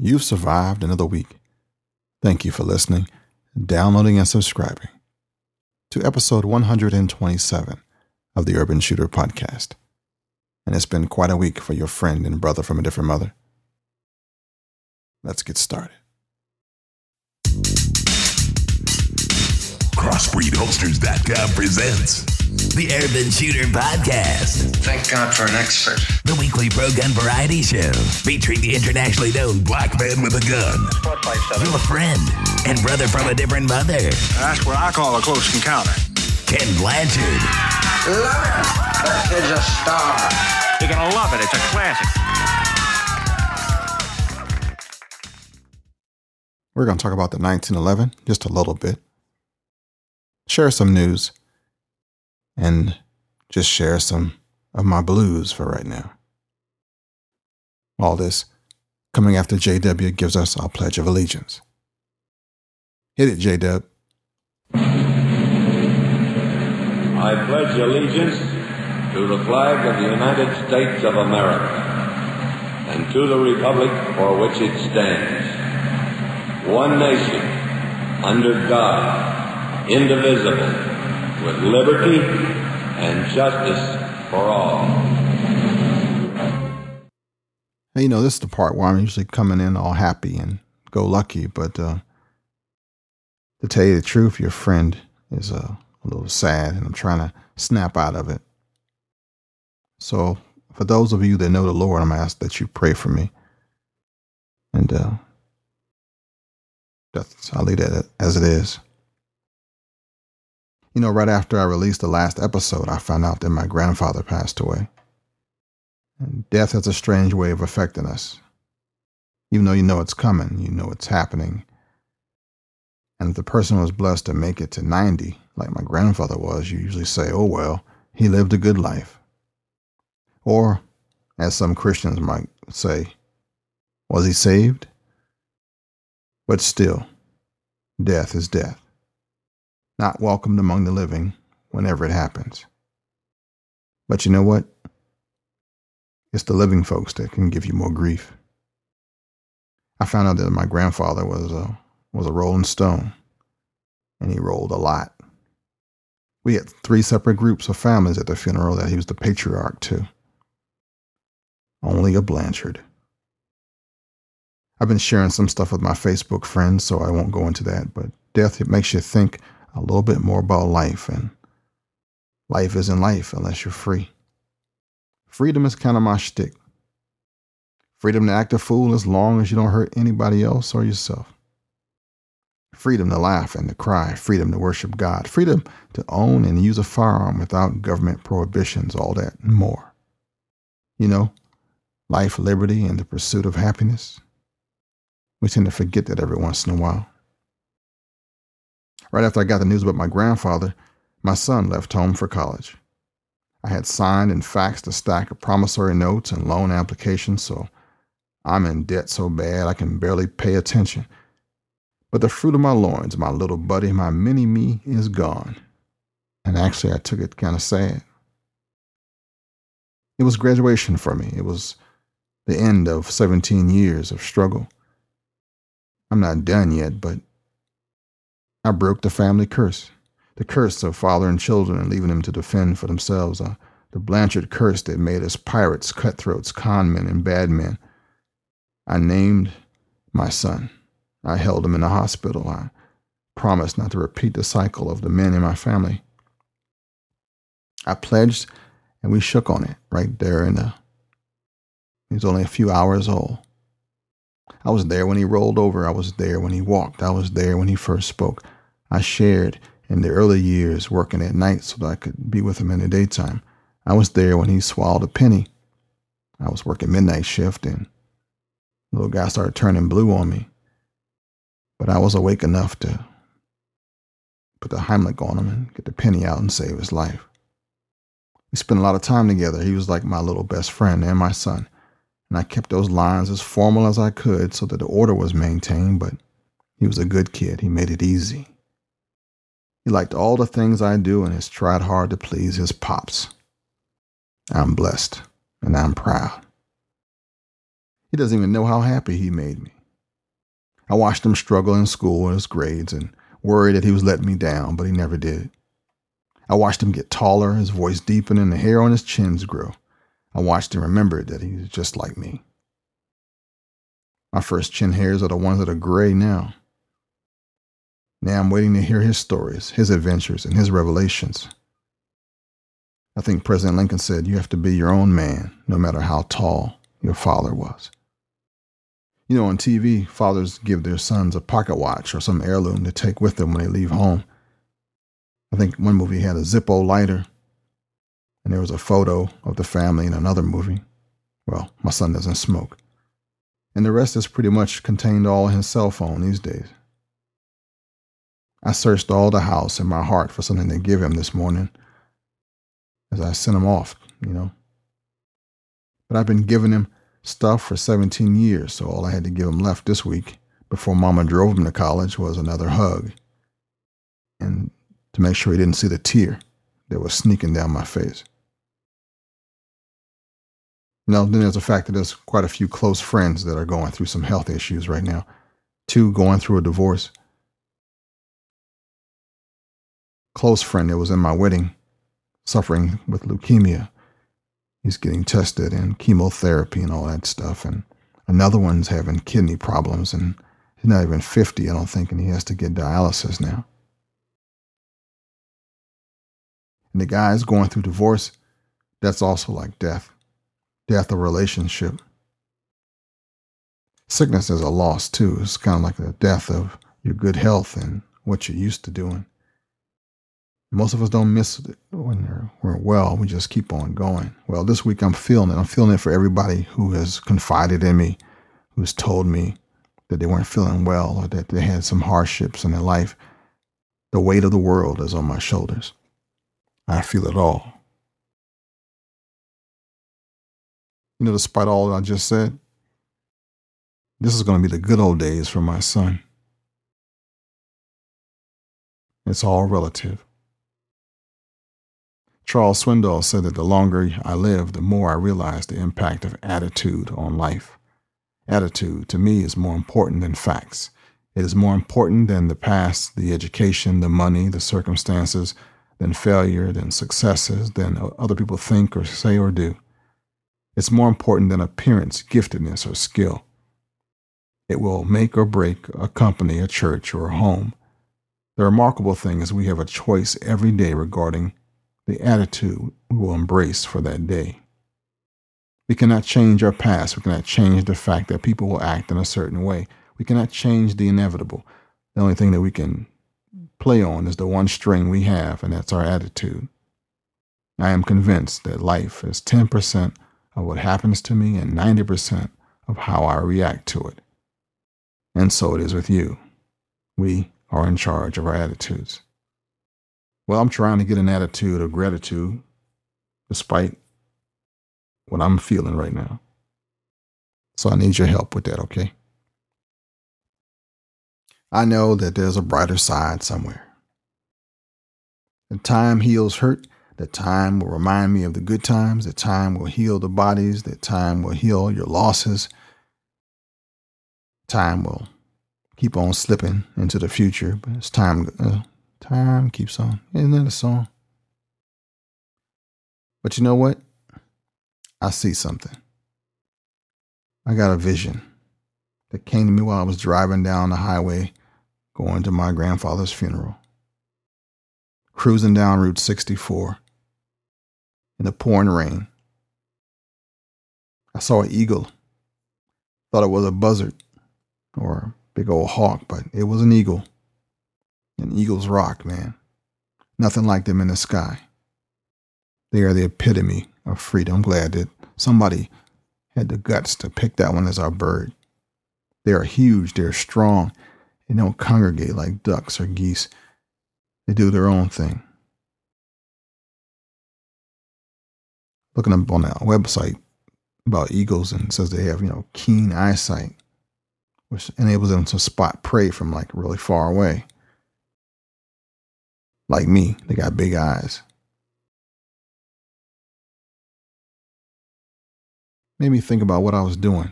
You've survived another week. Thank you for listening, downloading, and subscribing to episode 127 of the Urban Shooter Podcast. And it's been quite a week for your friend and brother from a different mother. Let's get started. CrossbreedHolsters.com presents the Urban Shooter Podcast, Thank God for an expert. the weekly pro gun variety show featuring the internationally known black man with a gun, your friend and brother from a different mother, That's what I call a close encounter. Kenn Blanchard. Love it. That kid's a star. You're gonna love it. It's a classic. We're going to talk about the 1911 just a little bit, share some news, and just share some of my blues for right now. All this coming after JW gives us our Pledge of Allegiance. Hit it, JW. I pledge allegiance to the flag of the United States of America and to the republic for which it stands, one nation, under God, indivisible, with liberty and justice for all. Hey, you know, this is the part where I'm usually coming in all happy and go lucky, but uh, to tell you the truth, your friend is uh, a little sad and I'm trying to snap out of it. So, for those of you that know the Lord, I'm asked that you pray for me. And uh, that's, I'll leave that as it is. You know, right after I released the last episode, I found out that my grandfather passed away. And death has a strange way of affecting us. Even though you know it's coming, you know it's happening. And if the person was blessed to make it to 90, like my grandfather was, you usually say, oh, well, he lived a good life. Or, as some Christians might say, was he saved? But still, death is death, not welcomed among the living whenever it happens. But you know what? It's the living folks that can give you more grief. I found out that my grandfather was a was a rolling stone, and he rolled a lot. We had three separate groups of families at the funeral that he was the patriarch to. Only a Blanchard. I've been sharing some stuff with my Facebook friends, so I won't go into that, but death it makes you think a little bit more about life, and life isn't life unless you're free. Freedom is kind of my shtick. Freedom to act a fool as long as you don't hurt anybody else or yourself. Freedom to laugh and to cry. Freedom to worship God. Freedom to own and use a firearm without government prohibitions, all that and more. You know, life, liberty, and the pursuit of happiness. We tend to forget that every once in a while. Right after I got the news about my grandfather, my son left home for college. I had signed and faxed a stack of promissory notes and loan applications, so I'm in debt so bad I can barely pay attention. But the fruit of my loins, my little buddy, my mini me, is gone. And actually, I took it kind of sad. It was graduation for me. It was the end of 17 years of struggle. I'm not done yet, but I broke the family curse the curse of father and children and leaving them to defend for themselves, uh, the Blanchard curse that made us pirates, cutthroats, con men, and bad men. I named my son. I held him in the hospital. I promised not to repeat the cycle of the men in my family. I pledged, and we shook on it right there in the. He was only a few hours old. I was there when he rolled over. I was there when he walked. I was there when he first spoke. I shared in the early years working at night so that I could be with him in the daytime. I was there when he swallowed a penny. I was working midnight shift and the little guy started turning blue on me. But I was awake enough to put the Heimlich on him and get the penny out and save his life. We spent a lot of time together. He was like my little best friend and my son. And I kept those lines as formal as I could so that the order was maintained, but he was a good kid. He made it easy. He liked all the things I do and has tried hard to please his pops. I'm blessed and I'm proud. He doesn't even know how happy he made me. I watched him struggle in school with his grades and worried that he was letting me down, but he never did. I watched him get taller, his voice deepen, and the hair on his chins grow. I watched him remember that he's just like me. My first chin hairs are the ones that are gray now. Now I'm waiting to hear his stories, his adventures, and his revelations. I think President Lincoln said, You have to be your own man, no matter how tall your father was. You know, on TV, fathers give their sons a pocket watch or some heirloom to take with them when they leave home. I think one movie had a Zippo lighter, and there was a photo of the family in another movie. Well, my son doesn't smoke. And the rest is pretty much contained all in his cell phone these days. I searched all the house in my heart for something to give him this morning as I sent him off, you know. But I've been giving him stuff for 17 years, so all I had to give him left this week before Mama drove him to college was another hug. And to make sure he didn't see the tear that was sneaking down my face. Know, then there's the fact that there's quite a few close friends that are going through some health issues right now. Two going through a divorce. Close friend that was in my wedding, suffering with leukemia. He's getting tested and chemotherapy and all that stuff. And another one's having kidney problems and he's not even 50, I don't think, and he has to get dialysis now. And the guy's going through divorce, that's also like death death of relationship. Sickness is a loss too. It's kind of like the death of your good health and what you're used to doing. Most of us don't miss it when we're well. We just keep on going. Well, this week I'm feeling it. I'm feeling it for everybody who has confided in me, who's told me that they weren't feeling well or that they had some hardships in their life. The weight of the world is on my shoulders. I feel it all. You know, despite all that I just said, this is going to be the good old days for my son. It's all relative. Charles Swindoll said that the longer I live, the more I realize the impact of attitude on life. Attitude, to me, is more important than facts. It is more important than the past, the education, the money, the circumstances, than failure, than successes, than other people think or say or do. It's more important than appearance, giftedness, or skill. It will make or break a company, a church, or a home. The remarkable thing is we have a choice every day regarding the attitude we will embrace for that day. We cannot change our past. We cannot change the fact that people will act in a certain way. We cannot change the inevitable. The only thing that we can play on is the one string we have, and that's our attitude. I am convinced that life is 10% of what happens to me and 90% of how I react to it. And so it is with you. We are in charge of our attitudes. Well, I'm trying to get an attitude of gratitude despite what I'm feeling right now. So I need your help with that, okay? I know that there's a brighter side somewhere. The time heals hurt that time will remind me of the good times. That time will heal the bodies. That time will heal your losses. Time will keep on slipping into the future, but it's time. Uh, time keeps on. Isn't that a song? But you know what? I see something. I got a vision that came to me while I was driving down the highway going to my grandfather's funeral. Cruising down Route 64 in the pouring rain. I saw an eagle. Thought it was a buzzard or a big old hawk, but it was an eagle. And eagles rock, man. Nothing like them in the sky. They are the epitome of freedom. I'm glad that somebody had the guts to pick that one as our bird. They are huge, they're strong. They don't congregate like ducks or geese. They do their own thing. Looking up on that website about eagles and says they have, you know, keen eyesight, which enables them to spot prey from like really far away. Like me, they got big eyes. Made me think about what I was doing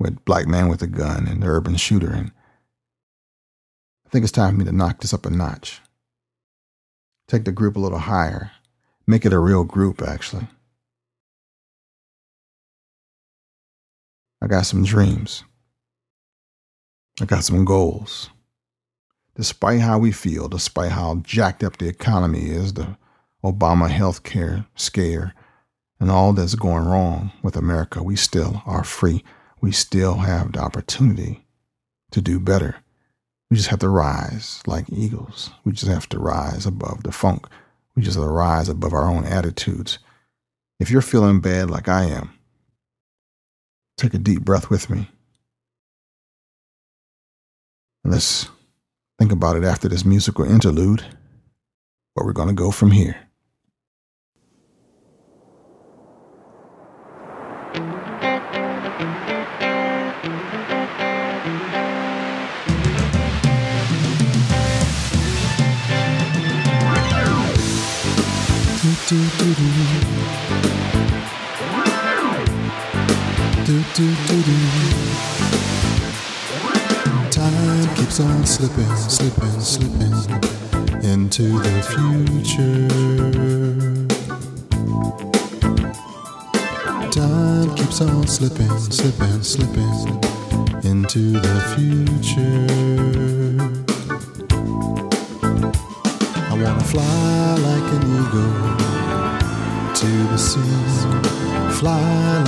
with Black Man with a Gun and the Urban Shooter and I think it's time for me to knock this up a notch. Take the group a little higher. Make it a real group, actually. I got some dreams. I got some goals. Despite how we feel, despite how jacked up the economy is, the Obama health care scare, and all that's going wrong with America, we still are free. We still have the opportunity to do better. We just have to rise like eagles. We just have to rise above the funk. We just have to rise above our own attitudes. If you're feeling bad like I am, take a deep breath with me. Let's think about it after this musical interlude, where we're going to go from here. do do do do do do Time keeps on slipping, slipping, slipping into the future. Time keeps on slipping, slipping, slipping into the future. I wanna fly like an eagle to the sea. Fly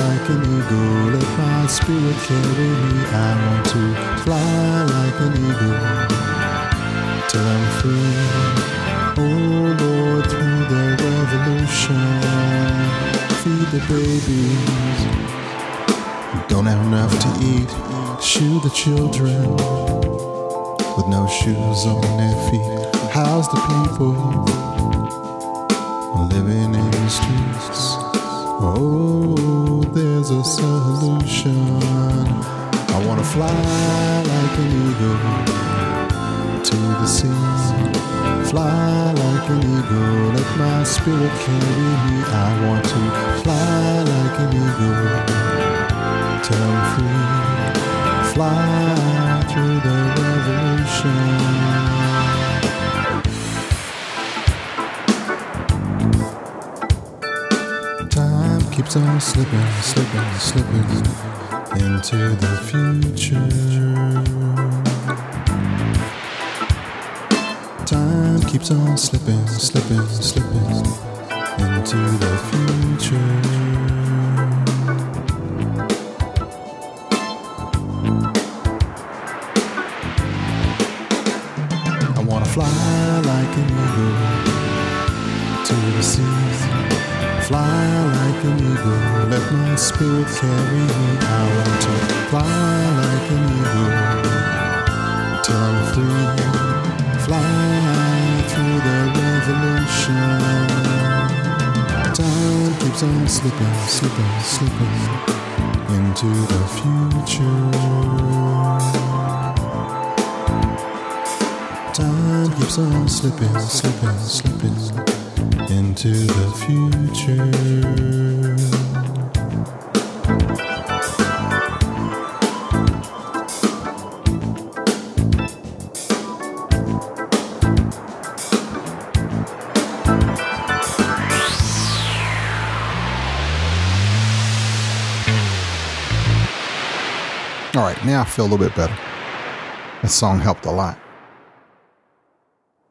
like an eagle, let my spirit carry me. I want to fly like an eagle till I'm free. Oh Lord, through the revolution, feed the babies. Don't have enough to eat, shoe the children with no shoes on their feet. How's the people? Living in the streets. Oh, there's a solution. I wanna fly like an eagle to the sea. Fly like an eagle, let my spirit carry me. I want to fly like an eagle till free. Fly through the revolution. Keeps on slipping, slipping, slipping into the future. Time keeps on slipping, slipping, slipping into the future. I wanna fly like an eagle to the sea fly like an eagle, let my spirit carry me. I want to fly like an eagle till I'm free. Fly through the revolution. Time keeps on slipping, slipping, slipping into the future. Time keeps on slipping, slipping, slipping into the future. All right, now I feel a little bit better. That song helped a lot.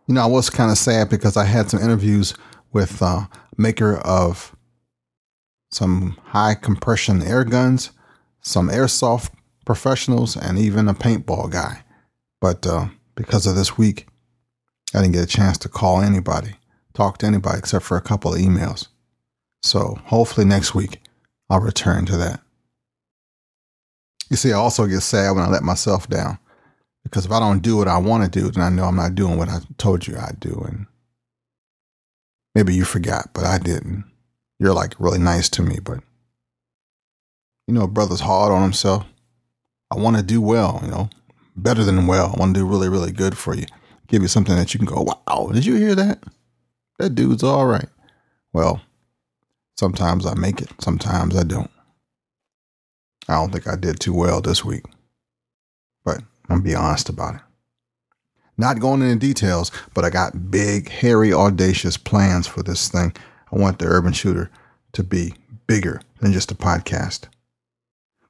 You know, I was kind of sad because I had some interviews with uh, maker of some high compression air guns, some airsoft professionals, and even a paintball guy. But uh, because of this week, I didn't get a chance to call anybody, talk to anybody except for a couple of emails. So hopefully next week I'll return to that. You see, I also get sad when I let myself down because if I don't do what I want to do, then I know I'm not doing what I told you I'd do. And Maybe you forgot, but I didn't. You're like really nice to me, but you know, a brother's hard on himself. I want to do well, you know, better than well. I want to do really, really good for you. Give you something that you can go, wow, did you hear that? That dude's all right. Well, sometimes I make it, sometimes I don't. I don't think I did too well this week, but I'm be honest about it. Not going into details, but I got big, hairy, audacious plans for this thing. I want the Urban Shooter to be bigger than just a podcast.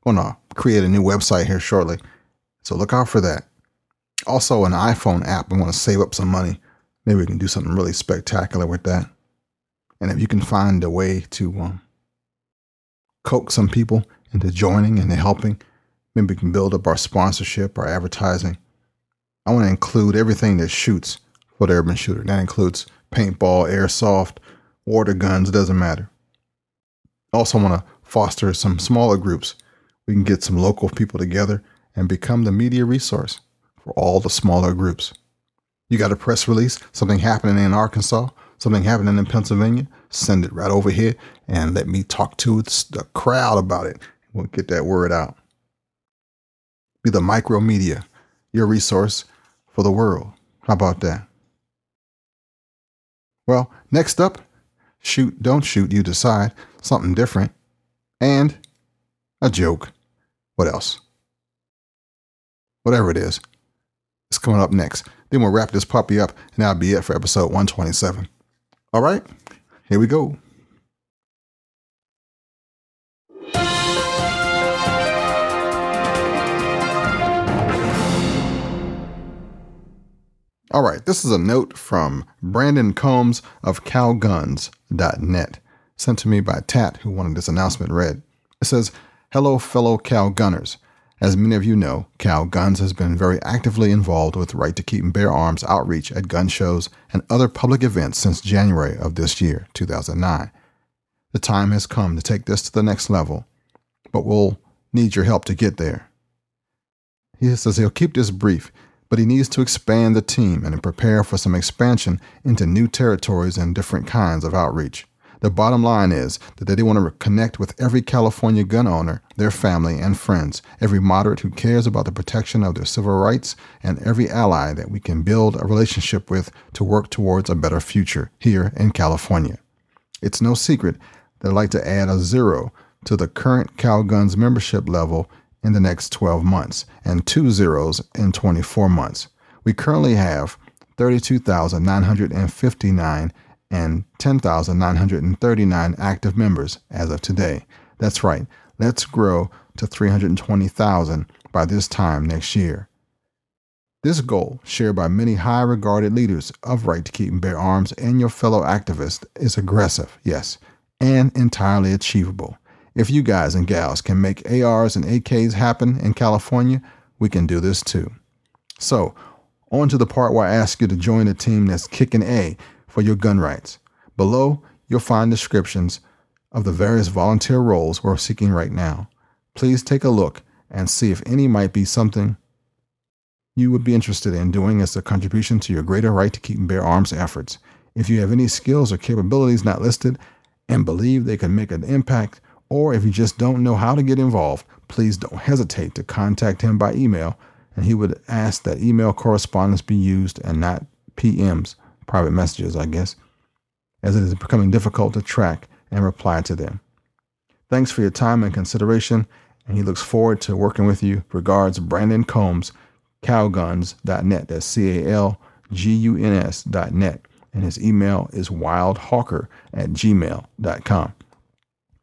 I'm going to create a new website here shortly, so look out for that. Also, an iPhone app. I want to save up some money. Maybe we can do something really spectacular with that. And if you can find a way to um, coax some people into joining and helping, maybe we can build up our sponsorship, our advertising. I want to include everything that shoots for the urban shooter. That includes paintball, airsoft, water guns, it doesn't matter. Also, want to foster some smaller groups. We can get some local people together and become the media resource for all the smaller groups. You got a press release, something happening in Arkansas, something happening in Pennsylvania, send it right over here and let me talk to the crowd about it. We'll get that word out. Be the micro media, your resource for the world. How about that? Well, next up, shoot, don't shoot, you decide. Something different. And a joke. What else? Whatever it is, it's coming up next. Then we'll wrap this puppy up, and that'll be it for episode 127. All right, here we go. All right, this is a note from Brandon Combs of calguns.net, sent to me by Tat, who wanted this announcement read. It says, Hello, fellow Cal Gunners. As many of you know, Cal Guns has been very actively involved with Right to Keep and Bear Arms outreach at gun shows and other public events since January of this year, 2009. The time has come to take this to the next level, but we'll need your help to get there. He says he'll keep this brief, but he needs to expand the team and prepare for some expansion into new territories and different kinds of outreach. The bottom line is that they want to connect with every California gun owner, their family, and friends, every moderate who cares about the protection of their civil rights, and every ally that we can build a relationship with to work towards a better future here in California. It's no secret that I'd like to add a zero to the current CalGuns membership level in the next 12 months and two zeros in 24 months. We currently have 32,959 and 10,939 active members as of today. That's right, let's grow to 320,000 by this time next year. This goal, shared by many high regarded leaders of Right to Keep and Bear Arms and your fellow activists, is aggressive, yes, and entirely achievable. If you guys and gals can make ARs and AKs happen in California, we can do this too. So, on to the part where I ask you to join a team that's kicking A for your gun rights. Below, you'll find descriptions of the various volunteer roles we're seeking right now. Please take a look and see if any might be something you would be interested in doing as a contribution to your greater right to keep and bear arms efforts. If you have any skills or capabilities not listed and believe they can make an impact, or if you just don't know how to get involved, please don't hesitate to contact him by email, and he would ask that email correspondence be used and not PMs private messages, I guess, as it is becoming difficult to track and reply to them. Thanks for your time and consideration, and he looks forward to working with you. Regards, Brandon Combs, calguns.net. That's C A L G U N S.net. And his email is wildhawker at gmail.com.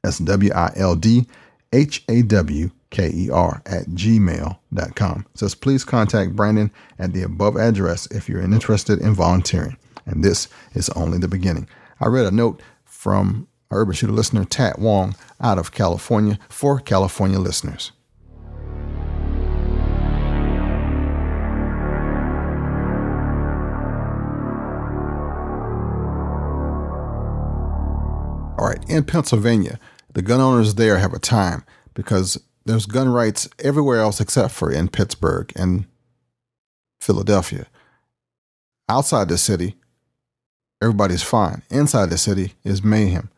That's W I L D H A W K E R at gmail.com. It says please contact Brandon at the above address if you're interested in volunteering and this is only the beginning. I read a note from Urban Shooter listener Tat Wong out of California for California listeners. All right, in Pennsylvania, the gun owners there have a time because there's gun rights everywhere else except for in Pittsburgh and Philadelphia. Outside the city, everybody's fine. Inside the city is mayhem.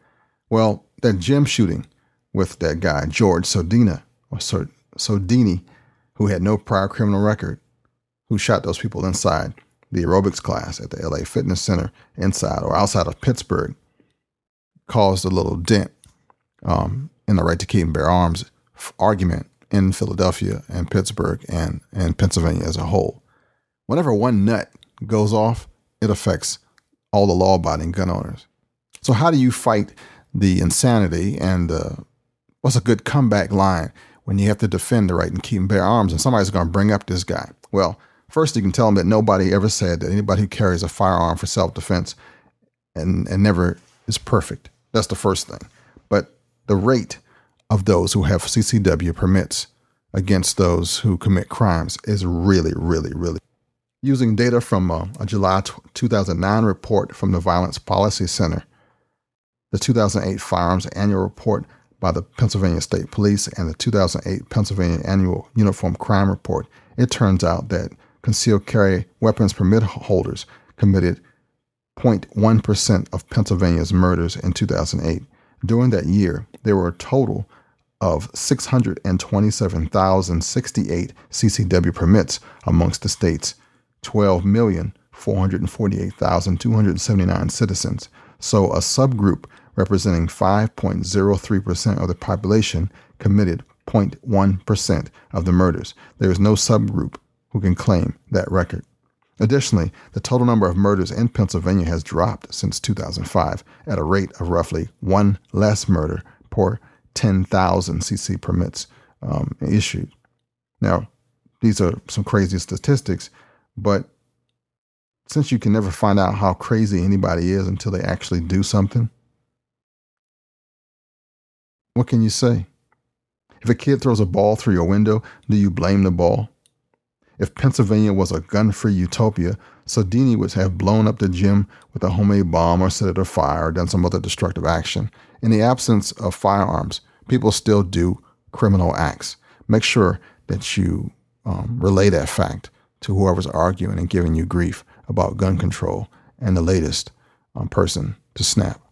Well, that gym shooting with that guy, George Sodina, or Sodini, who had no prior criminal record, who shot those people inside the aerobics class at the LA Fitness Center inside or outside of Pittsburgh, caused a little dent um, in the right to keep and bear arms argument in Philadelphia and Pittsburgh and, and Pennsylvania as a whole. Whenever one nut goes off, it affects all the law abiding gun owners. So, how do you fight the insanity and uh, what's a good comeback line when you have to defend the right and keep and bear arms and somebody's going to bring up this guy? Well, first you can tell them that nobody ever said that anybody who carries a firearm for self defense and, and never is perfect. That's the first thing. The rate of those who have CCW permits against those who commit crimes is really, really, really. Using data from uh, a July 2009 report from the Violence Policy Center, the 2008 Firearms Annual Report by the Pennsylvania State Police, and the 2008 Pennsylvania Annual Uniform Crime Report, it turns out that concealed carry weapons permit holders committed 0.1% of Pennsylvania's murders in 2008. During that year, there were a total of 627,068 CCW permits amongst the state's 12,448,279 citizens. So a subgroup representing 5.03% of the population committed 0.1% of the murders. There is no subgroup who can claim that record. Additionally, the total number of murders in Pennsylvania has dropped since 2005 at a rate of roughly one less murder per 10,000 CC permits um, issued. Now, these are some crazy statistics, but since you can never find out how crazy anybody is until they actually do something, what can you say? If a kid throws a ball through your window, do you blame the ball? If Pennsylvania was a gun free utopia, Sodini would have blown up the gym with a homemade bomb or set it afire or done some other destructive action. In the absence of firearms, people still do criminal acts. Make sure that you um, relay that fact to whoever's arguing and giving you grief about gun control and the latest um, person to snap.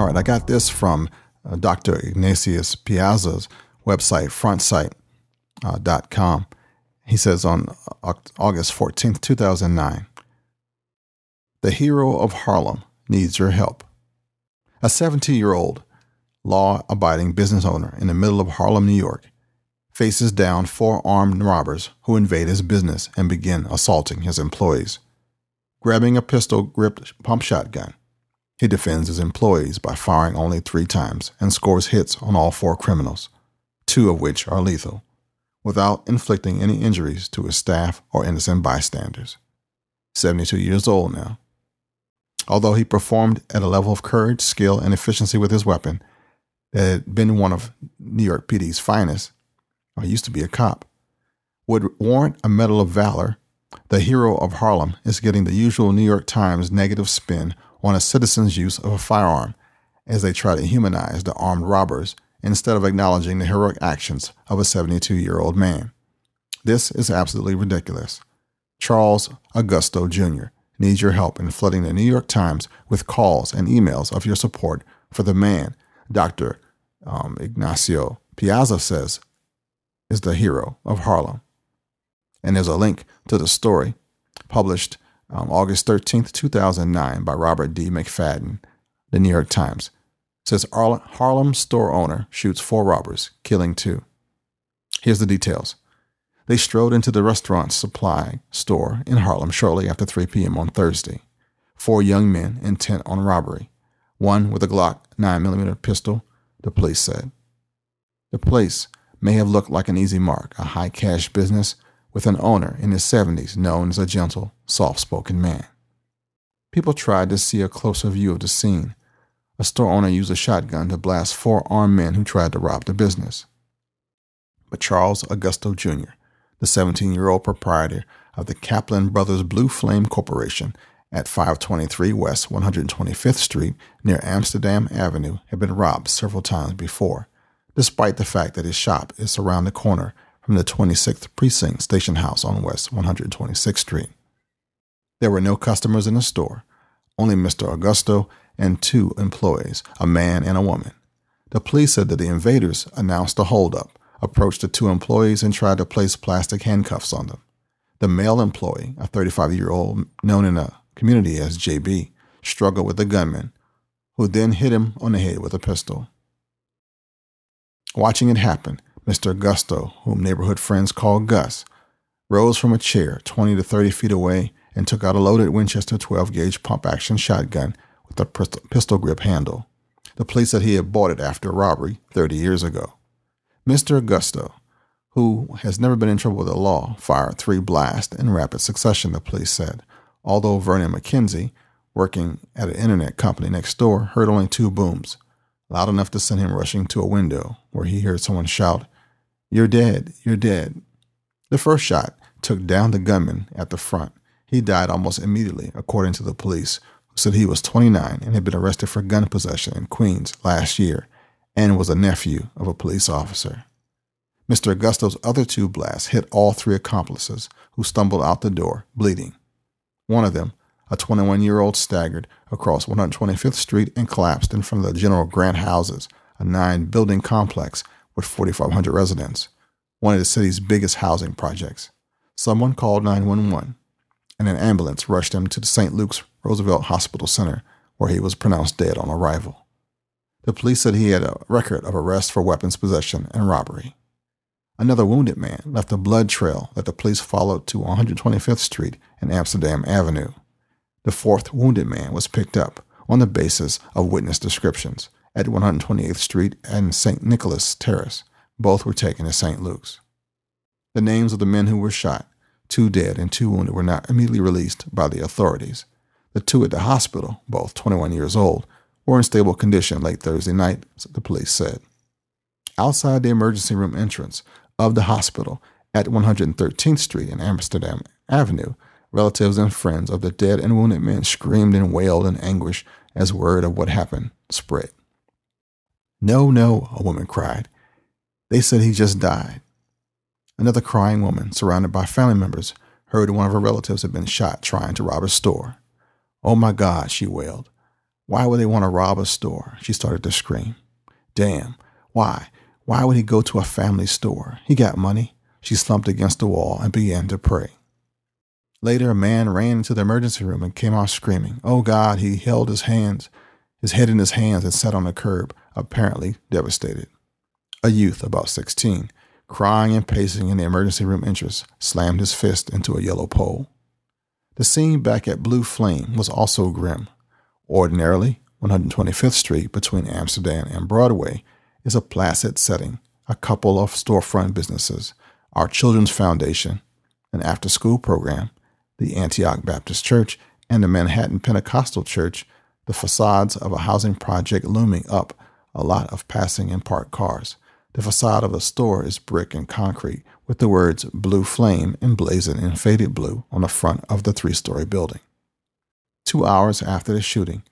All right, I got this from uh, Dr. Ignatius Piazza's website, frontsight.com. Uh, he says on August 14th, 2009, the hero of Harlem needs your help. A 17 year old law abiding business owner in the middle of Harlem, New York, faces down four armed robbers who invade his business and begin assaulting his employees. Grabbing a pistol gripped pump shotgun, he defends his employees by firing only three times and scores hits on all four criminals, two of which are lethal, without inflicting any injuries to his staff or innocent bystanders. 72 years old now. Although he performed at a level of courage, skill, and efficiency with his weapon that had been one of New York PD's finest, or used to be a cop, would warrant a Medal of Valor, the hero of Harlem is getting the usual New York Times negative spin on a citizen's use of a firearm as they try to humanize the armed robbers instead of acknowledging the heroic actions of a 72 year old man. This is absolutely ridiculous. Charles Augusto Jr. needs your help in flooding the New York Times with calls and emails of your support for the man Dr. Um, Ignacio Piazza says is the hero of Harlem. And there's a link to the story published um, August 13th, 2009, by Robert D. McFadden, The New York Times. Says Harlem store owner shoots four robbers, killing two. Here's the details. They strode into the restaurant supply store in Harlem shortly after 3 p.m. on Thursday. Four young men intent on robbery, one with a Glock 9mm pistol, the police said. The place may have looked like an easy mark, a high cash business with an owner in his 70s known as a gentle, soft spoken man. People tried to see a closer view of the scene. A store owner used a shotgun to blast four armed men who tried to rob the business. But Charles Augusto Jr., the 17 year old proprietor of the Kaplan Brothers Blue Flame Corporation at 523 West 125th Street near Amsterdam Avenue, had been robbed several times before, despite the fact that his shop is around the corner from the 26th Precinct Station House on West 126th Street. There were no customers in the store, only Mr. Augusto and two employees, a man and a woman. The police said that the invaders announced a holdup, approached the two employees, and tried to place plastic handcuffs on them. The male employee, a 35 year old known in the community as JB, struggled with the gunman, who then hit him on the head with a pistol. Watching it happen, Mr. Augusto, whom neighborhood friends called Gus, rose from a chair 20 to 30 feet away and took out a loaded Winchester 12 gauge pump action shotgun with a pistol grip handle. The police said he had bought it after a robbery 30 years ago. Mr. Augusto, who has never been in trouble with the law, fired three blasts in rapid succession, the police said, although Vernon McKenzie, working at an internet company next door, heard only two booms, loud enough to send him rushing to a window where he heard someone shout, You're dead, you're dead. The first shot took down the gunman at the front. He died almost immediately, according to the police, who said he was 29 and had been arrested for gun possession in Queens last year and was a nephew of a police officer. Mr. Augusto's other two blasts hit all three accomplices, who stumbled out the door, bleeding. One of them, a 21 year old, staggered across 125th Street and collapsed in front of the General Grant Houses, a nine building complex with 4,500 residents, one of the city's biggest housing projects. Someone called 911, and an ambulance rushed him to the St. Luke's Roosevelt Hospital Center, where he was pronounced dead on arrival. The police said he had a record of arrest for weapons possession and robbery. Another wounded man left a blood trail that the police followed to 125th Street and Amsterdam Avenue. The fourth wounded man was picked up on the basis of witness descriptions at 128th Street and St. Nicholas Terrace. Both were taken to St. Luke's. The names of the men who were shot, two dead and two wounded, were not immediately released by the authorities. The two at the hospital, both 21 years old, were in stable condition late Thursday night, the police said. Outside the emergency room entrance, of the hospital at 113th Street and Amsterdam Avenue, relatives and friends of the dead and wounded men screamed and wailed in anguish as word of what happened spread. No, no, a woman cried. They said he just died. Another crying woman, surrounded by family members, heard one of her relatives had been shot trying to rob a store. Oh my God, she wailed. Why would they want to rob a store? She started to scream. Damn, why? Why would he go to a family store? He got money. She slumped against the wall and began to pray. Later, a man ran into the emergency room and came out screaming. Oh God, he held his hands, his head in his hands, and sat on the curb, apparently devastated. A youth, about 16, crying and pacing in the emergency room entrance, slammed his fist into a yellow pole. The scene back at Blue Flame was also grim. Ordinarily, 125th Street between Amsterdam and Broadway is a placid setting, a couple of storefront businesses, our Children's Foundation, an after school program, the Antioch Baptist Church, and the Manhattan Pentecostal Church, the facades of a housing project looming up a lot of passing and parked cars. The facade of a store is brick and concrete with the words Blue Flame emblazoned in faded blue on the front of the three story building. Two hours after the shooting,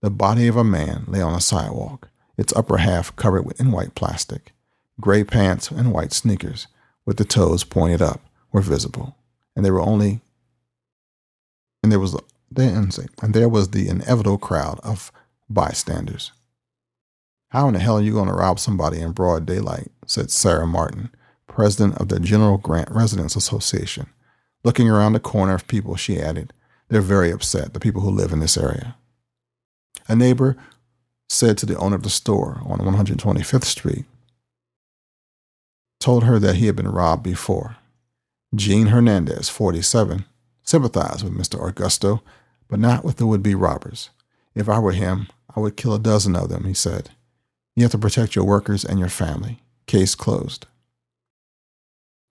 the body of a man lay on a sidewalk its upper half covered in white plastic. Gray pants and white sneakers, with the toes pointed up, were visible, and there were only and there was and there was the inevitable crowd of bystanders. How in the hell are you going to rob somebody in broad daylight? said Sarah Martin, president of the General Grant Residents Association. Looking around the corner of people, she added, They're very upset, the people who live in this area. A neighbor said to the owner of the store on 125th Street, told her that he had been robbed before. Jean Hernandez, 47, sympathized with Mr. Augusto, but not with the would be robbers. If I were him, I would kill a dozen of them, he said. You have to protect your workers and your family. Case closed.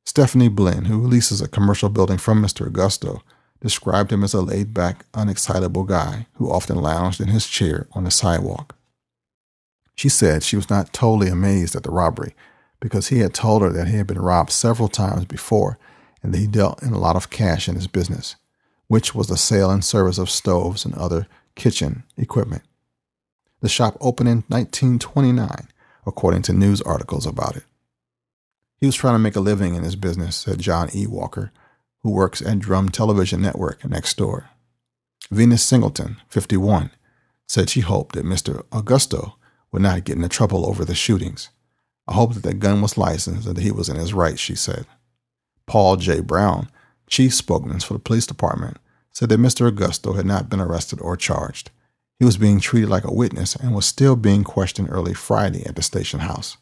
Stephanie Blinn, who leases a commercial building from Mr. Augusto, described him as a laid back, unexcitable guy who often lounged in his chair on the sidewalk. She said she was not totally amazed at the robbery because he had told her that he had been robbed several times before and he dealt in a lot of cash in his business, which was the sale and service of stoves and other kitchen equipment. The shop opened in 1929, according to news articles about it. He was trying to make a living in his business, said John E. Walker, who works at Drum Television Network next door. Venus Singleton, 51, said she hoped that Mr. Augusto would not get into trouble over the shootings. I hope that the gun was licensed and that he was in his rights, she said. Paul J. Browne, chief spokesman for the police department, said that Mr. Augusto had not been arrested or charged. He was being treated like a witness and was still being questioned early Friday at the station house.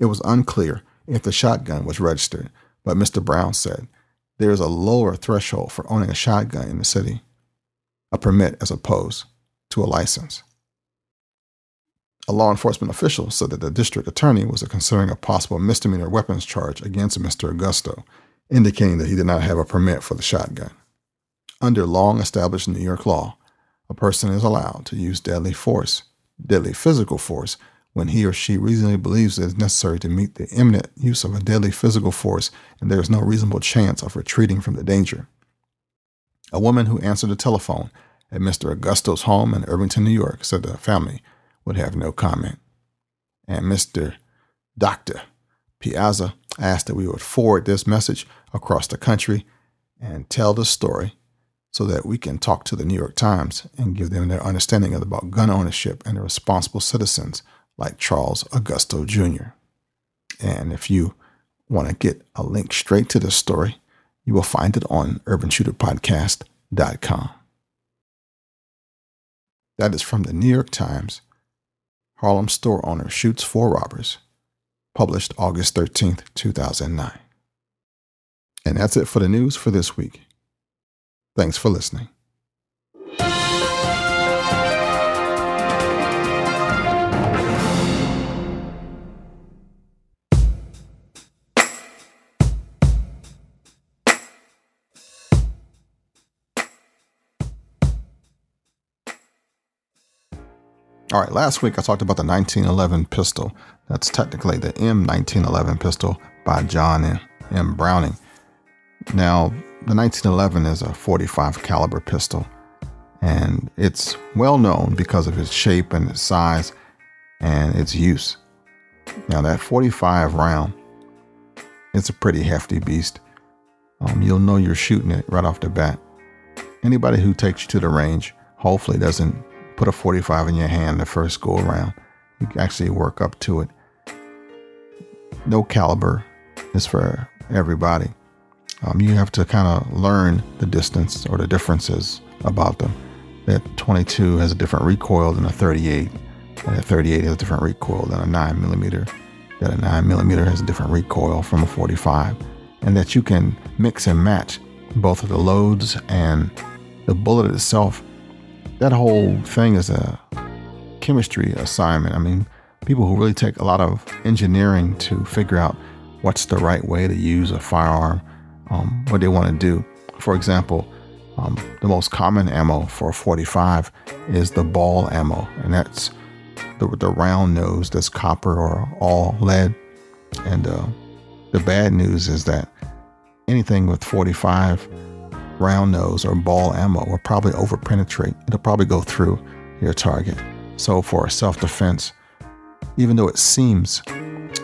It was unclear if the shotgun was registered, but Mr. Browne said there is a lower threshold for owning a shotgun in the city, a permit as opposed to a license. A law enforcement official said that the district attorney was considering a possible misdemeanor weapons charge against Mr. Augusto, indicating that he did not have a permit for the shotgun. Under long established New York law, a person is allowed to use deadly force, deadly physical force, when he or she reasonably believes it is necessary to meet the imminent use of a deadly physical force and there is no reasonable chance of retreating from the danger. A woman who answered the telephone at Mr. Augusto's home in Irvington, New York, said the family would have no comment. And Mr. Dr. Piazza asked that we would forward this message across the country and tell the story so that we can talk to the New York Times and give them their understanding about gun ownership and the responsible citizens like Charles Augusto Jr. And if you want to get a link straight to this story, you will find it on urbanshooterpodcast.com. That is from the New York Times. Harlem store owner shoots four robbers, published August 13th, 2009. And that's it for the news for this week. Thanks for listening. All right, last week I talked about the 1911 pistol. That's technically the M1911 pistol by John M. Browning. Now, the 1911 is a 45 caliber pistol, and it's well known because of its shape and its size and its use. Now, that 45 round, it's a pretty hefty beast. Um, you'll know you're shooting it right off the bat. Anybody who takes you to the range hopefully doesn't put a 45 in your hand the first go around. You can actually work up to it. No caliber is for everybody. Um, you have to kind of learn the distance or the differences about them. That 22 has a different recoil than a 38, and a 38 has a different recoil than a 9 millimeter. That a 9 millimeter has a different recoil from a 45, and that you can mix and match both of the loads and the bullet itself that whole thing is a chemistry assignment. I mean, people who really take a lot of engineering to figure out what's the right way to use a firearm, um, what they want to do. For example, um, the most common ammo for 45 is the ball ammo, and that's the, the round nose that's copper or all lead. And uh, the bad news is that anything with 45 round nose or ball ammo will probably overpenetrate. It'll probably go through your target. So for self-defense, even though it seems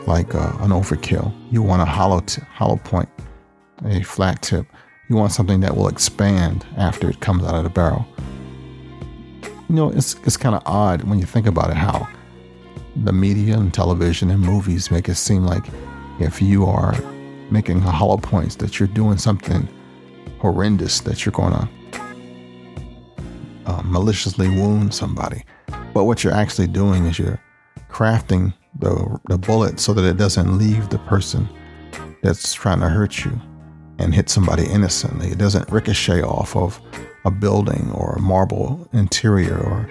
like uh, an overkill, you want a hollow t- hollow point, a flat tip. You want something that will expand after it comes out of the barrel. You know, it's it's kind of odd when you think about it how the media and television and movies make it seem like if you are making hollow points that you're doing something horrendous that you're going to uh, maliciously wound somebody. But what you're actually doing is you're crafting the, the bullet so that it doesn't leave the person that's trying to hurt you and hit somebody innocently. It doesn't ricochet off of a building or a marble interior, or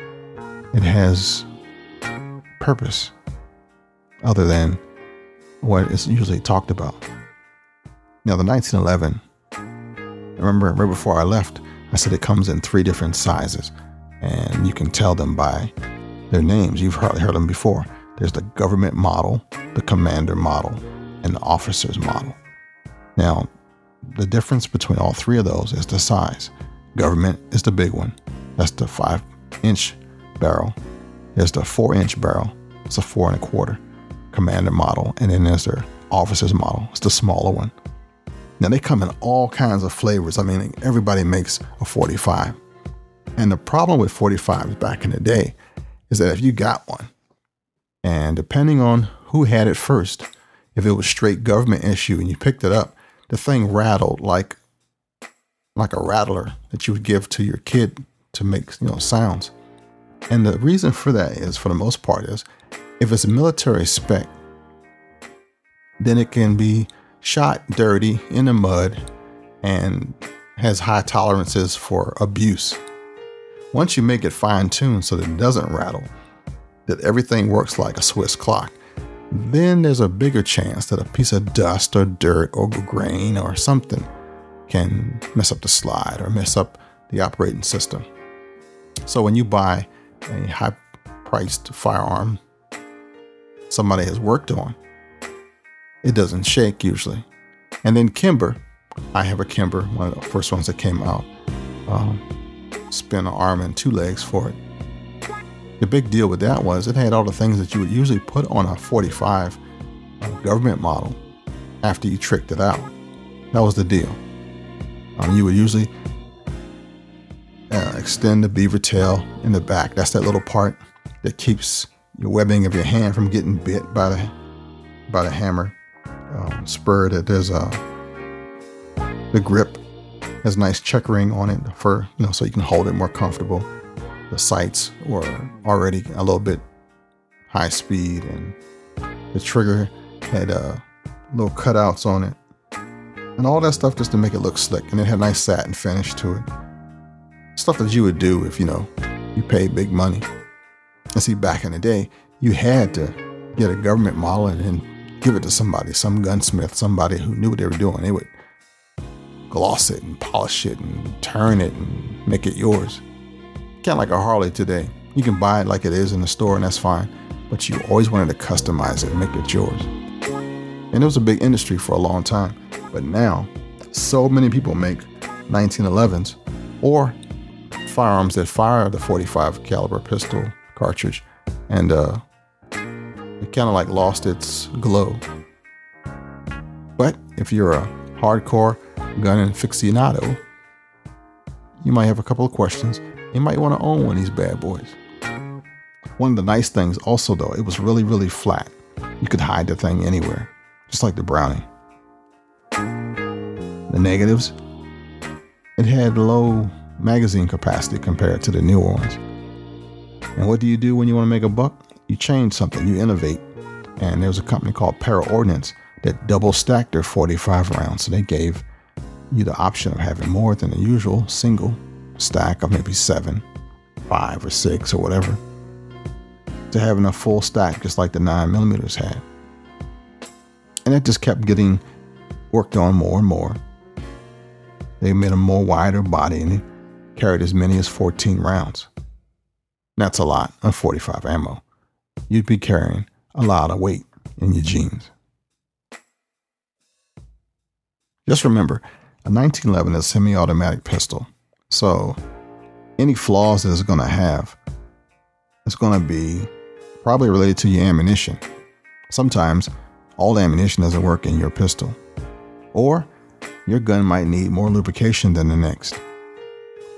it has purpose other than what is usually talked about. Now, the 1911 remember right before I left, I said it comes in three different sizes, and you can tell them by their names. You've heard, heard them before. There's the government model, the commander model, and the officer's model. Now, the difference between all three of those is the size. Government is the big one. That's the five inch barrel. There's the four inch barrel. It's a four and a quarter commander model. And then there's their officer's model. It's the smaller one. Now they come in all kinds of flavors. I mean, everybody makes a 45. And the problem with 45s back in the day is that if you got one, and depending on who had it first, if it was straight government issue and you picked it up, the thing rattled like like a rattler that you would give to your kid to make you know sounds. And the reason for that is, for the most part, is if it's a military spec, then it can be shot dirty in the mud and has high tolerances for abuse. Once you make it fine tuned so that it doesn't rattle, that everything works like a Swiss clock, then there's a bigger chance that a piece of dust or dirt or grain or something can mess up the slide or mess up the operating system. So when you buy a high priced firearm somebody has worked on, it doesn't shake usually. And then Kimber, I have a Kimber, one of the first ones that came out. Um, spin an arm and two legs for it. The big deal with that was it had all the things that you would usually put on a 45 uh, government model after you tricked it out. That was the deal. Um, you would usually uh, extend the beaver tail in the back. That's that little part that keeps your webbing of your hand from getting bit by the by the hammer um, spur. That there's a the grip has nice checkering on it for you know so you can hold it more comfortable. The sights were already a little bit high speed, and the trigger had uh, little cutouts on it, and all that stuff just to make it look slick. And it had a nice satin finish to it. Stuff that you would do if you know you paid big money. And see, back in the day, you had to get a government model and, and give it to somebody, some gunsmith, somebody who knew what they were doing. They would gloss it and polish it and turn it and make it yours. Kind of like a Harley today. You can buy it like it is in the store and that's fine, but you always wanted to customize it and make it yours. And it was a big industry for a long time. But now, so many people make 1911s or firearms that fire the 45 caliber pistol cartridge, and uh, kind of like lost its glow. But if you're a hardcore gun aficionado, you might have a couple of questions. You might want to own one of these bad boys. One of the nice things, also though, it was really, really flat. You could hide the thing anywhere, just like the Browning. The negatives, it had low magazine capacity compared to the newer ones. And what do you do when you want to make a buck? You change something, you innovate. And there was a company called Para Ordnance that double stacked their 45 rounds. So they gave you the option of having more than the usual single stack of maybe seven, five, or six, or whatever, to having a full stack just like the 9 millimeters had. And it just kept getting worked on more and more. They made a more wider body and it carried as many as 14 rounds. That's a lot of 45 ammo. You'd be carrying a lot of weight in your mm-hmm. jeans. Just remember, a 1911 is a semi automatic pistol. So, any flaws that it's going to have, it's going to be probably related to your ammunition. Sometimes all the ammunition doesn't work in your pistol. Or your gun might need more lubrication than the next.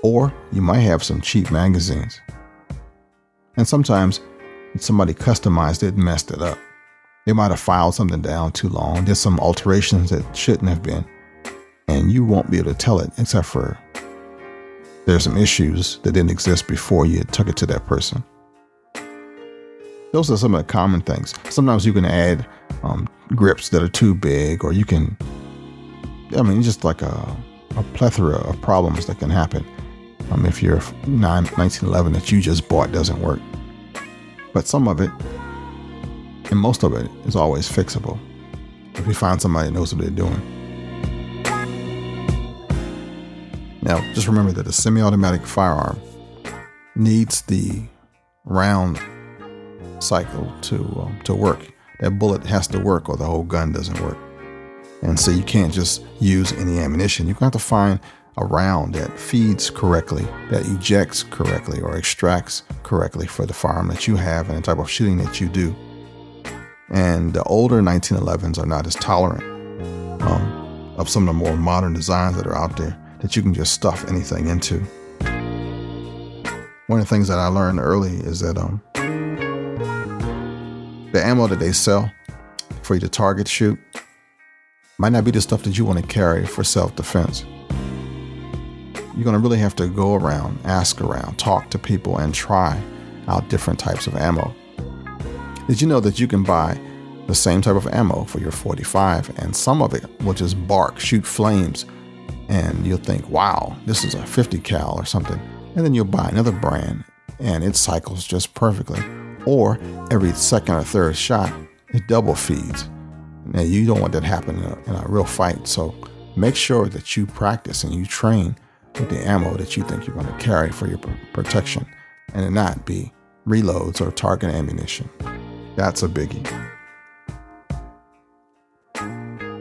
Or you might have some cheap magazines. And sometimes somebody customized it and messed it up. They might have filed something down too long, There's some alterations that shouldn't have been, and you won't be able to tell it except for there's some issues that didn't exist before you took it to that person. Those are some of the common things. Sometimes you can add um, grips that are too big, or you can, I mean, just like a, a plethora of problems that can happen um, if your 1911 that you just bought doesn't work. But some of it, and most of it, is always fixable if you find somebody that knows what they're doing. Now, just remember that a semi automatic firearm needs the round cycle to, um, to work. That bullet has to work or the whole gun doesn't work. And so you can't just use any ammunition. You're going to have to find a round that feeds correctly, that ejects correctly, or extracts correctly for the firearm that you have and the type of shooting that you do. And the older 1911s are not as tolerant um, of some of the more modern designs that are out there that you can just stuff anything into. One of the things that I learned early is that um, the ammo that they sell for you to target shoot might not be the stuff that you want to carry for self defense you're going to really have to go around, ask around, talk to people, and try out different types of ammo. Did you know that you can buy the same type of ammo for your 45 and some of it will just bark, shoot flames, and you'll think, wow, this is a 50 cal or something. And then you'll buy another brand and it cycles just perfectly. Or every second or third shot, it double feeds. Now, you don't want that to happen in a, in a real fight. So make sure that you practice and you train with the ammo that you think you're going to carry for your protection and not be reloads or target ammunition. That's a biggie.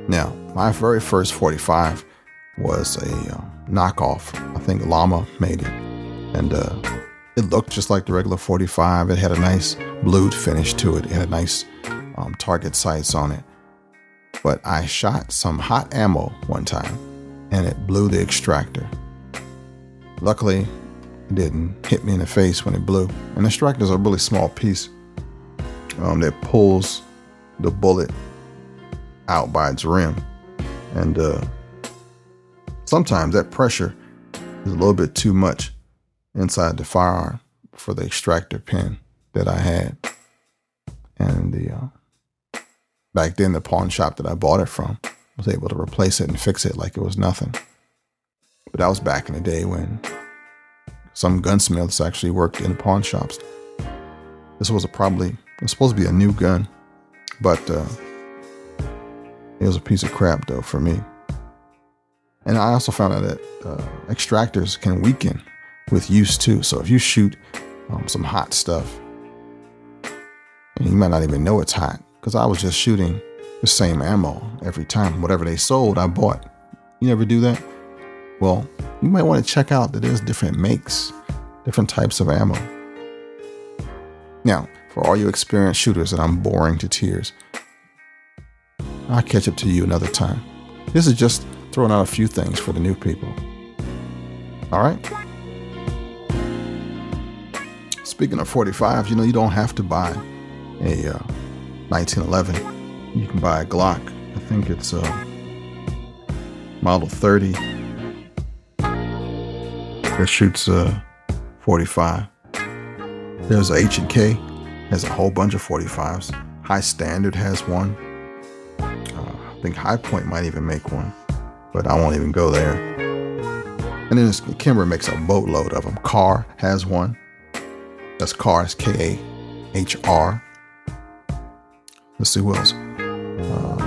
Now, my very first 45 was a uh, knockoff. I think Llama made it. And uh, it looked just like the regular 45. It had a nice blued finish to it, it had a nice um, target sights on it. But I shot some hot ammo one time and it blew the extractor. Luckily, it didn't hit me in the face when it blew. And the is a really small piece um, that pulls the bullet out by its rim. And uh, sometimes that pressure is a little bit too much inside the firearm for the extractor pin that I had. And the uh, back then, the pawn shop that I bought it from was able to replace it and fix it like it was nothing. But that was back in the day when some gunsmiths actually worked in pawn shops. This was a probably was supposed to be a new gun, but uh, it was a piece of crap though for me. And I also found out that uh, extractors can weaken with use too. So if you shoot um, some hot stuff, and you might not even know it's hot, because I was just shooting the same ammo every time. Whatever they sold, I bought. You never do that? Well, you might want to check out that there's different makes, different types of ammo. Now, for all you experienced shooters that I'm boring to tears, I'll catch up to you another time. This is just throwing out a few things for the new people. All right? Speaking of 45s, you know, you don't have to buy a uh, 1911. You can buy a Glock. I think it's a uh, Model 30 that shoots a uh, 45. There's a H&K, has a whole bunch of 45s. High Standard has one. Uh, I think Hi-Point might even make one, but I won't even go there. And then Kimber makes a boatload of them. Kahr has one. That's Kahr, K A H R. Let's see who else. Uh,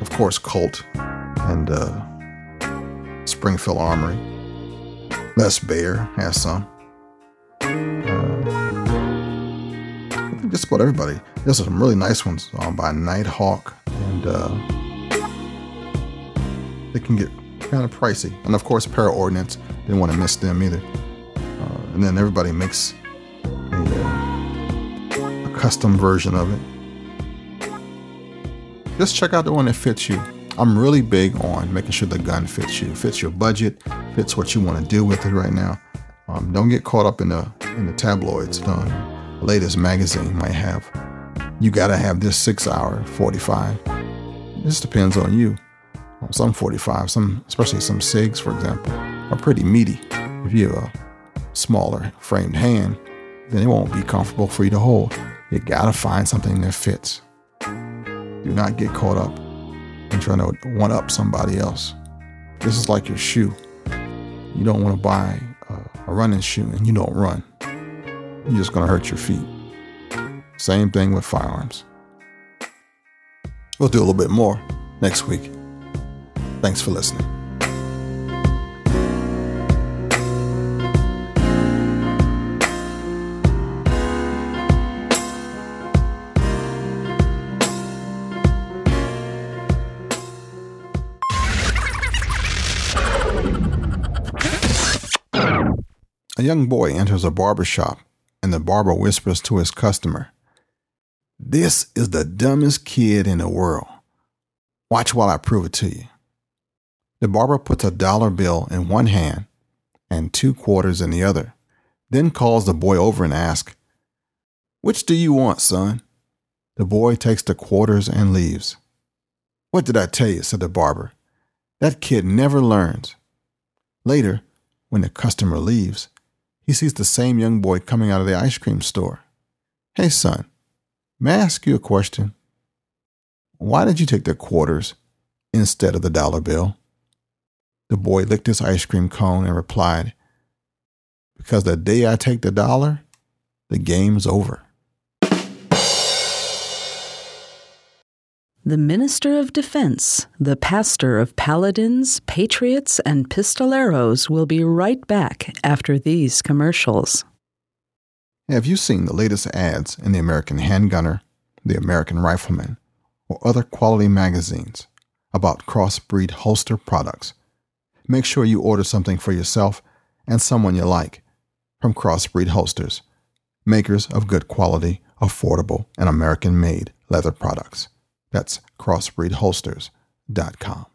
of course, Colt and uh, Springfield Armory. Les Baer has some. Uh, just about everybody. There's some really nice ones um, by Nighthawk, and uh, they can get kind of pricey. And of course, Para Ordnance. Didn't want to miss them either. Uh, and then everybody makes a, a custom version of it. Just check out the one that fits you. I'm really big on making sure the gun fits you, fits your budget, fits what you want to do with it right now. Um, don't get caught up in the in the tabloids. The latest magazine might have you got to have this Sig Sauer 45. This depends on you. Some 45, some especially some SIGs, for example, are pretty meaty. If you have a smaller framed hand, then it won't be comfortable for you to hold. You gotta find something that fits. Do not get caught up in trying to one up somebody else. This is like your shoe. You don't want to buy a, running shoe and you don't run. You're just going to hurt your feet. Same thing with firearms. We'll do a little bit more next week. Thanks for listening. A young boy enters a barber shop, and the barber whispers to his customer, This is the dumbest kid in the world. Watch while I prove it to you. The barber puts a dollar bill in one hand and two quarters in the other, then calls the boy over and asks, Which do you want, son? The boy takes the quarters and leaves. What did I tell you? said the barber. That kid never learns. Later, when the customer leaves, he sees the same young boy coming out of the ice cream store. Hey, son, may I ask you a question? Why did you take the quarters instead of the dollar bill? The boy licked his ice cream cone and replied, Because the day I take the dollar, the game's over. The Minister of Defense, the pastor of paladins, patriots, and pistoleros will be right back after these commercials. Have you seen the latest ads in the American Handgunner, the American Rifleman, or other quality magazines about crossbreed holster products? Make sure you order something for yourself and someone you like from Crossbreed Holsters, makers of good quality, affordable, and American made leather products. That's crossbreedholsters.com.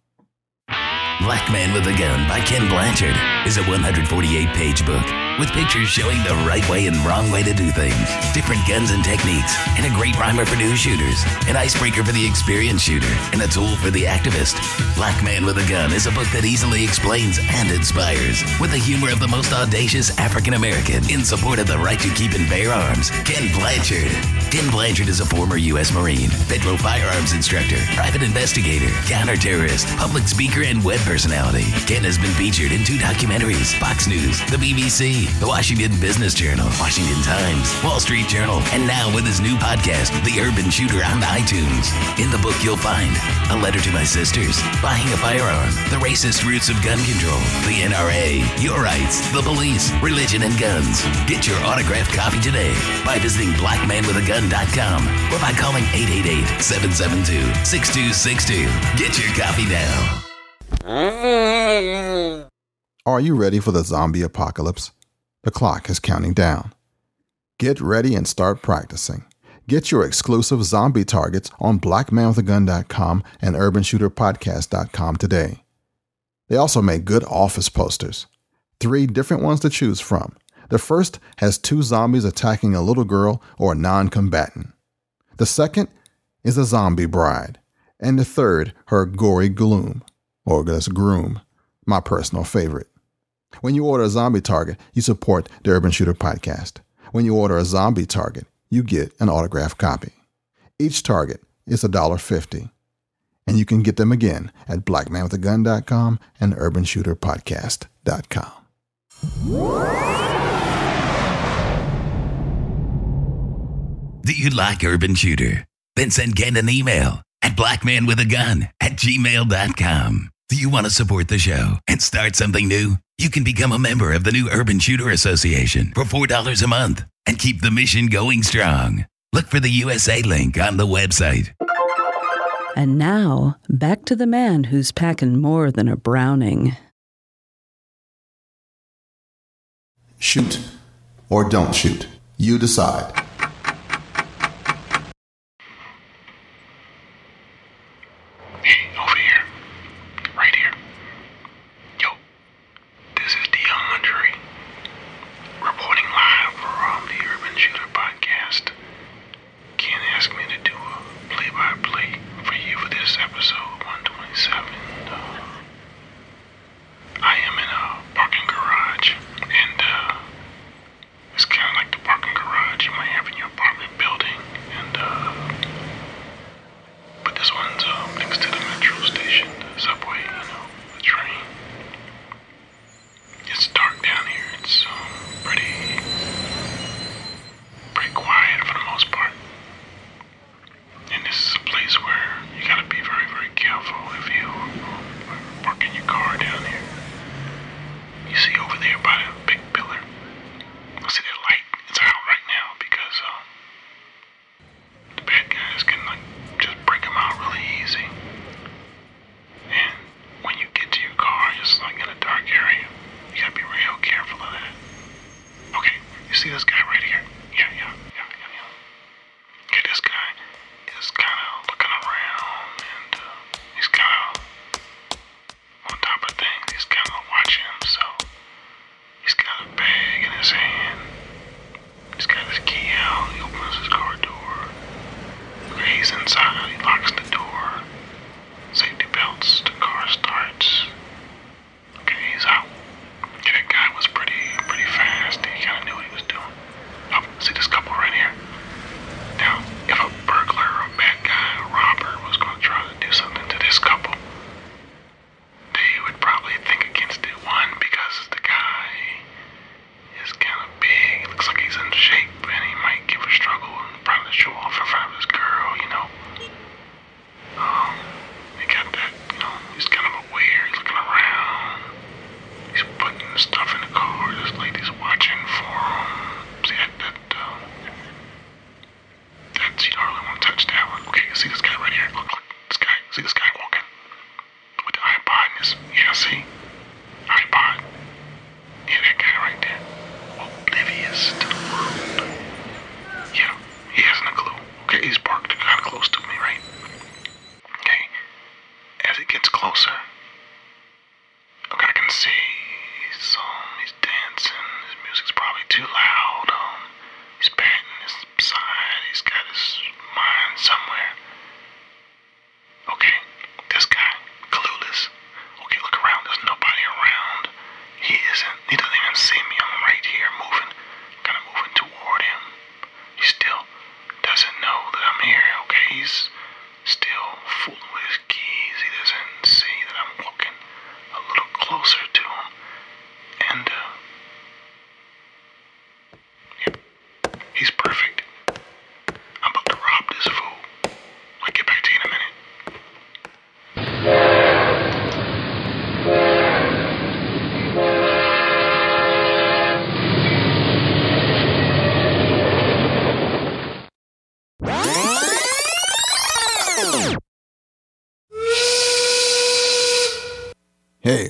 Black Man with a Gun by Kenn Blanchard is a 148 page book with pictures showing the right way and wrong way to do things, different guns and techniques, and a great primer for new shooters, an icebreaker for the experienced shooter, and a tool for the activist. Black Man with a Gun is a book that easily explains and inspires with the humor of the most audacious African American in support of the right to keep and bear arms, Kenn Blanchard. Kenn Blanchard is a former U.S. Marine, federal firearms instructor, private investigator, counterterrorist, public speaker, and web personality. Kenn has been featured in two documentaries Fox News, the BBC, the Washington Business Journal, Washington Times, Wall Street Journal, and now with his new podcast, The Urban Shooter on iTunes. In the book, you'll find A Letter to My Sisters, Buying a Firearm, The Racist Roots of Gun Control, the NRA, Your Rights, the Police, Religion, and Guns. Get your autographed copy today by visiting blackmanwithagun.com or by calling 888 772 6262. Get your copy now. Are you ready for the zombie apocalypse? The clock is counting down. Get ready and start practicing. Get your exclusive zombie targets on blackmanwithagun.com and urbanshooterpodcast.com today. They also make good office posters. Three different ones to choose from. The first has two zombies attacking a little girl or a non combatant. The second is a zombie bride. And the third, her gory gloom, or this groom, my personal favorite. When you order a zombie target, you support the Urban Shooter Podcast. When you order a zombie target, you get an autographed copy. Each target is $1.50. And you can get them again at blackmanwithagun.com and urbanshooterpodcast.com. Do you like Urban Shooter? Then send Kenn an email at blackmanwithagun at gmail.com. Do you want to support the show and start something new? You can become a member of the new Urban Shooter Association for $4 a month and keep the mission going strong. Look for the USA link on the website. And now, back to the man who's packing more than a Browning. Shoot or don't shoot. You decide.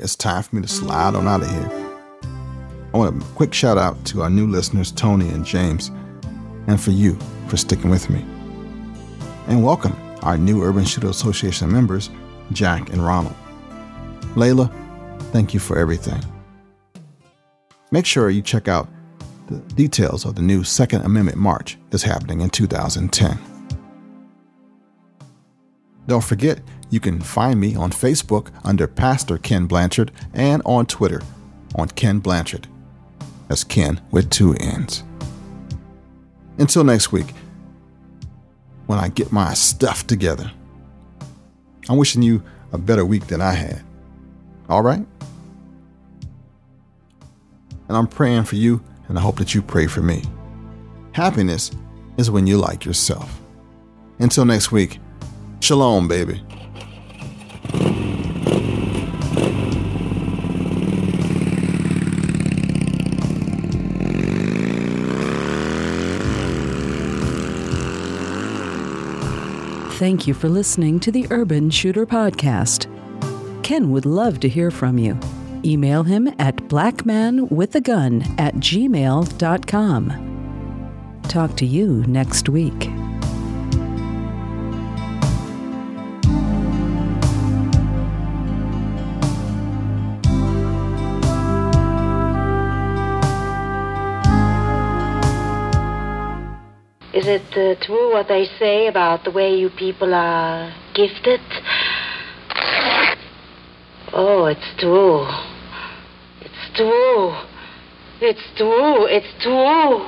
It's time for me to slide on out of here. I want a quick shout out to our new listeners, Tony and James, and for you for sticking with me. And welcome our new Urban Shooter Association members, Jack and Ronald. Layla, thank you for everything. Make sure you check out the details of the new Second Amendment March that's happening in 2010. Don't forget, you can find me on Facebook under Pastor Kenn Blanchard and on Twitter on Kenn Blanchard. That's Kenn with two N's. Until next week, when I get my stuff together, I'm wishing you a better week than I had. All right? And I'm praying for you, and I hope that you pray for me. Happiness is when you like yourself. Until next week, shalom, baby. Thank you for listening to the Urban Shooter Podcast. Kenn would love to hear from you. Email him at blackmanwithagun at gmail.com. Talk to you next week. Is it uh, true what they say about the way you people are gifted? Oh, it's true. It's true. It's true. It's true.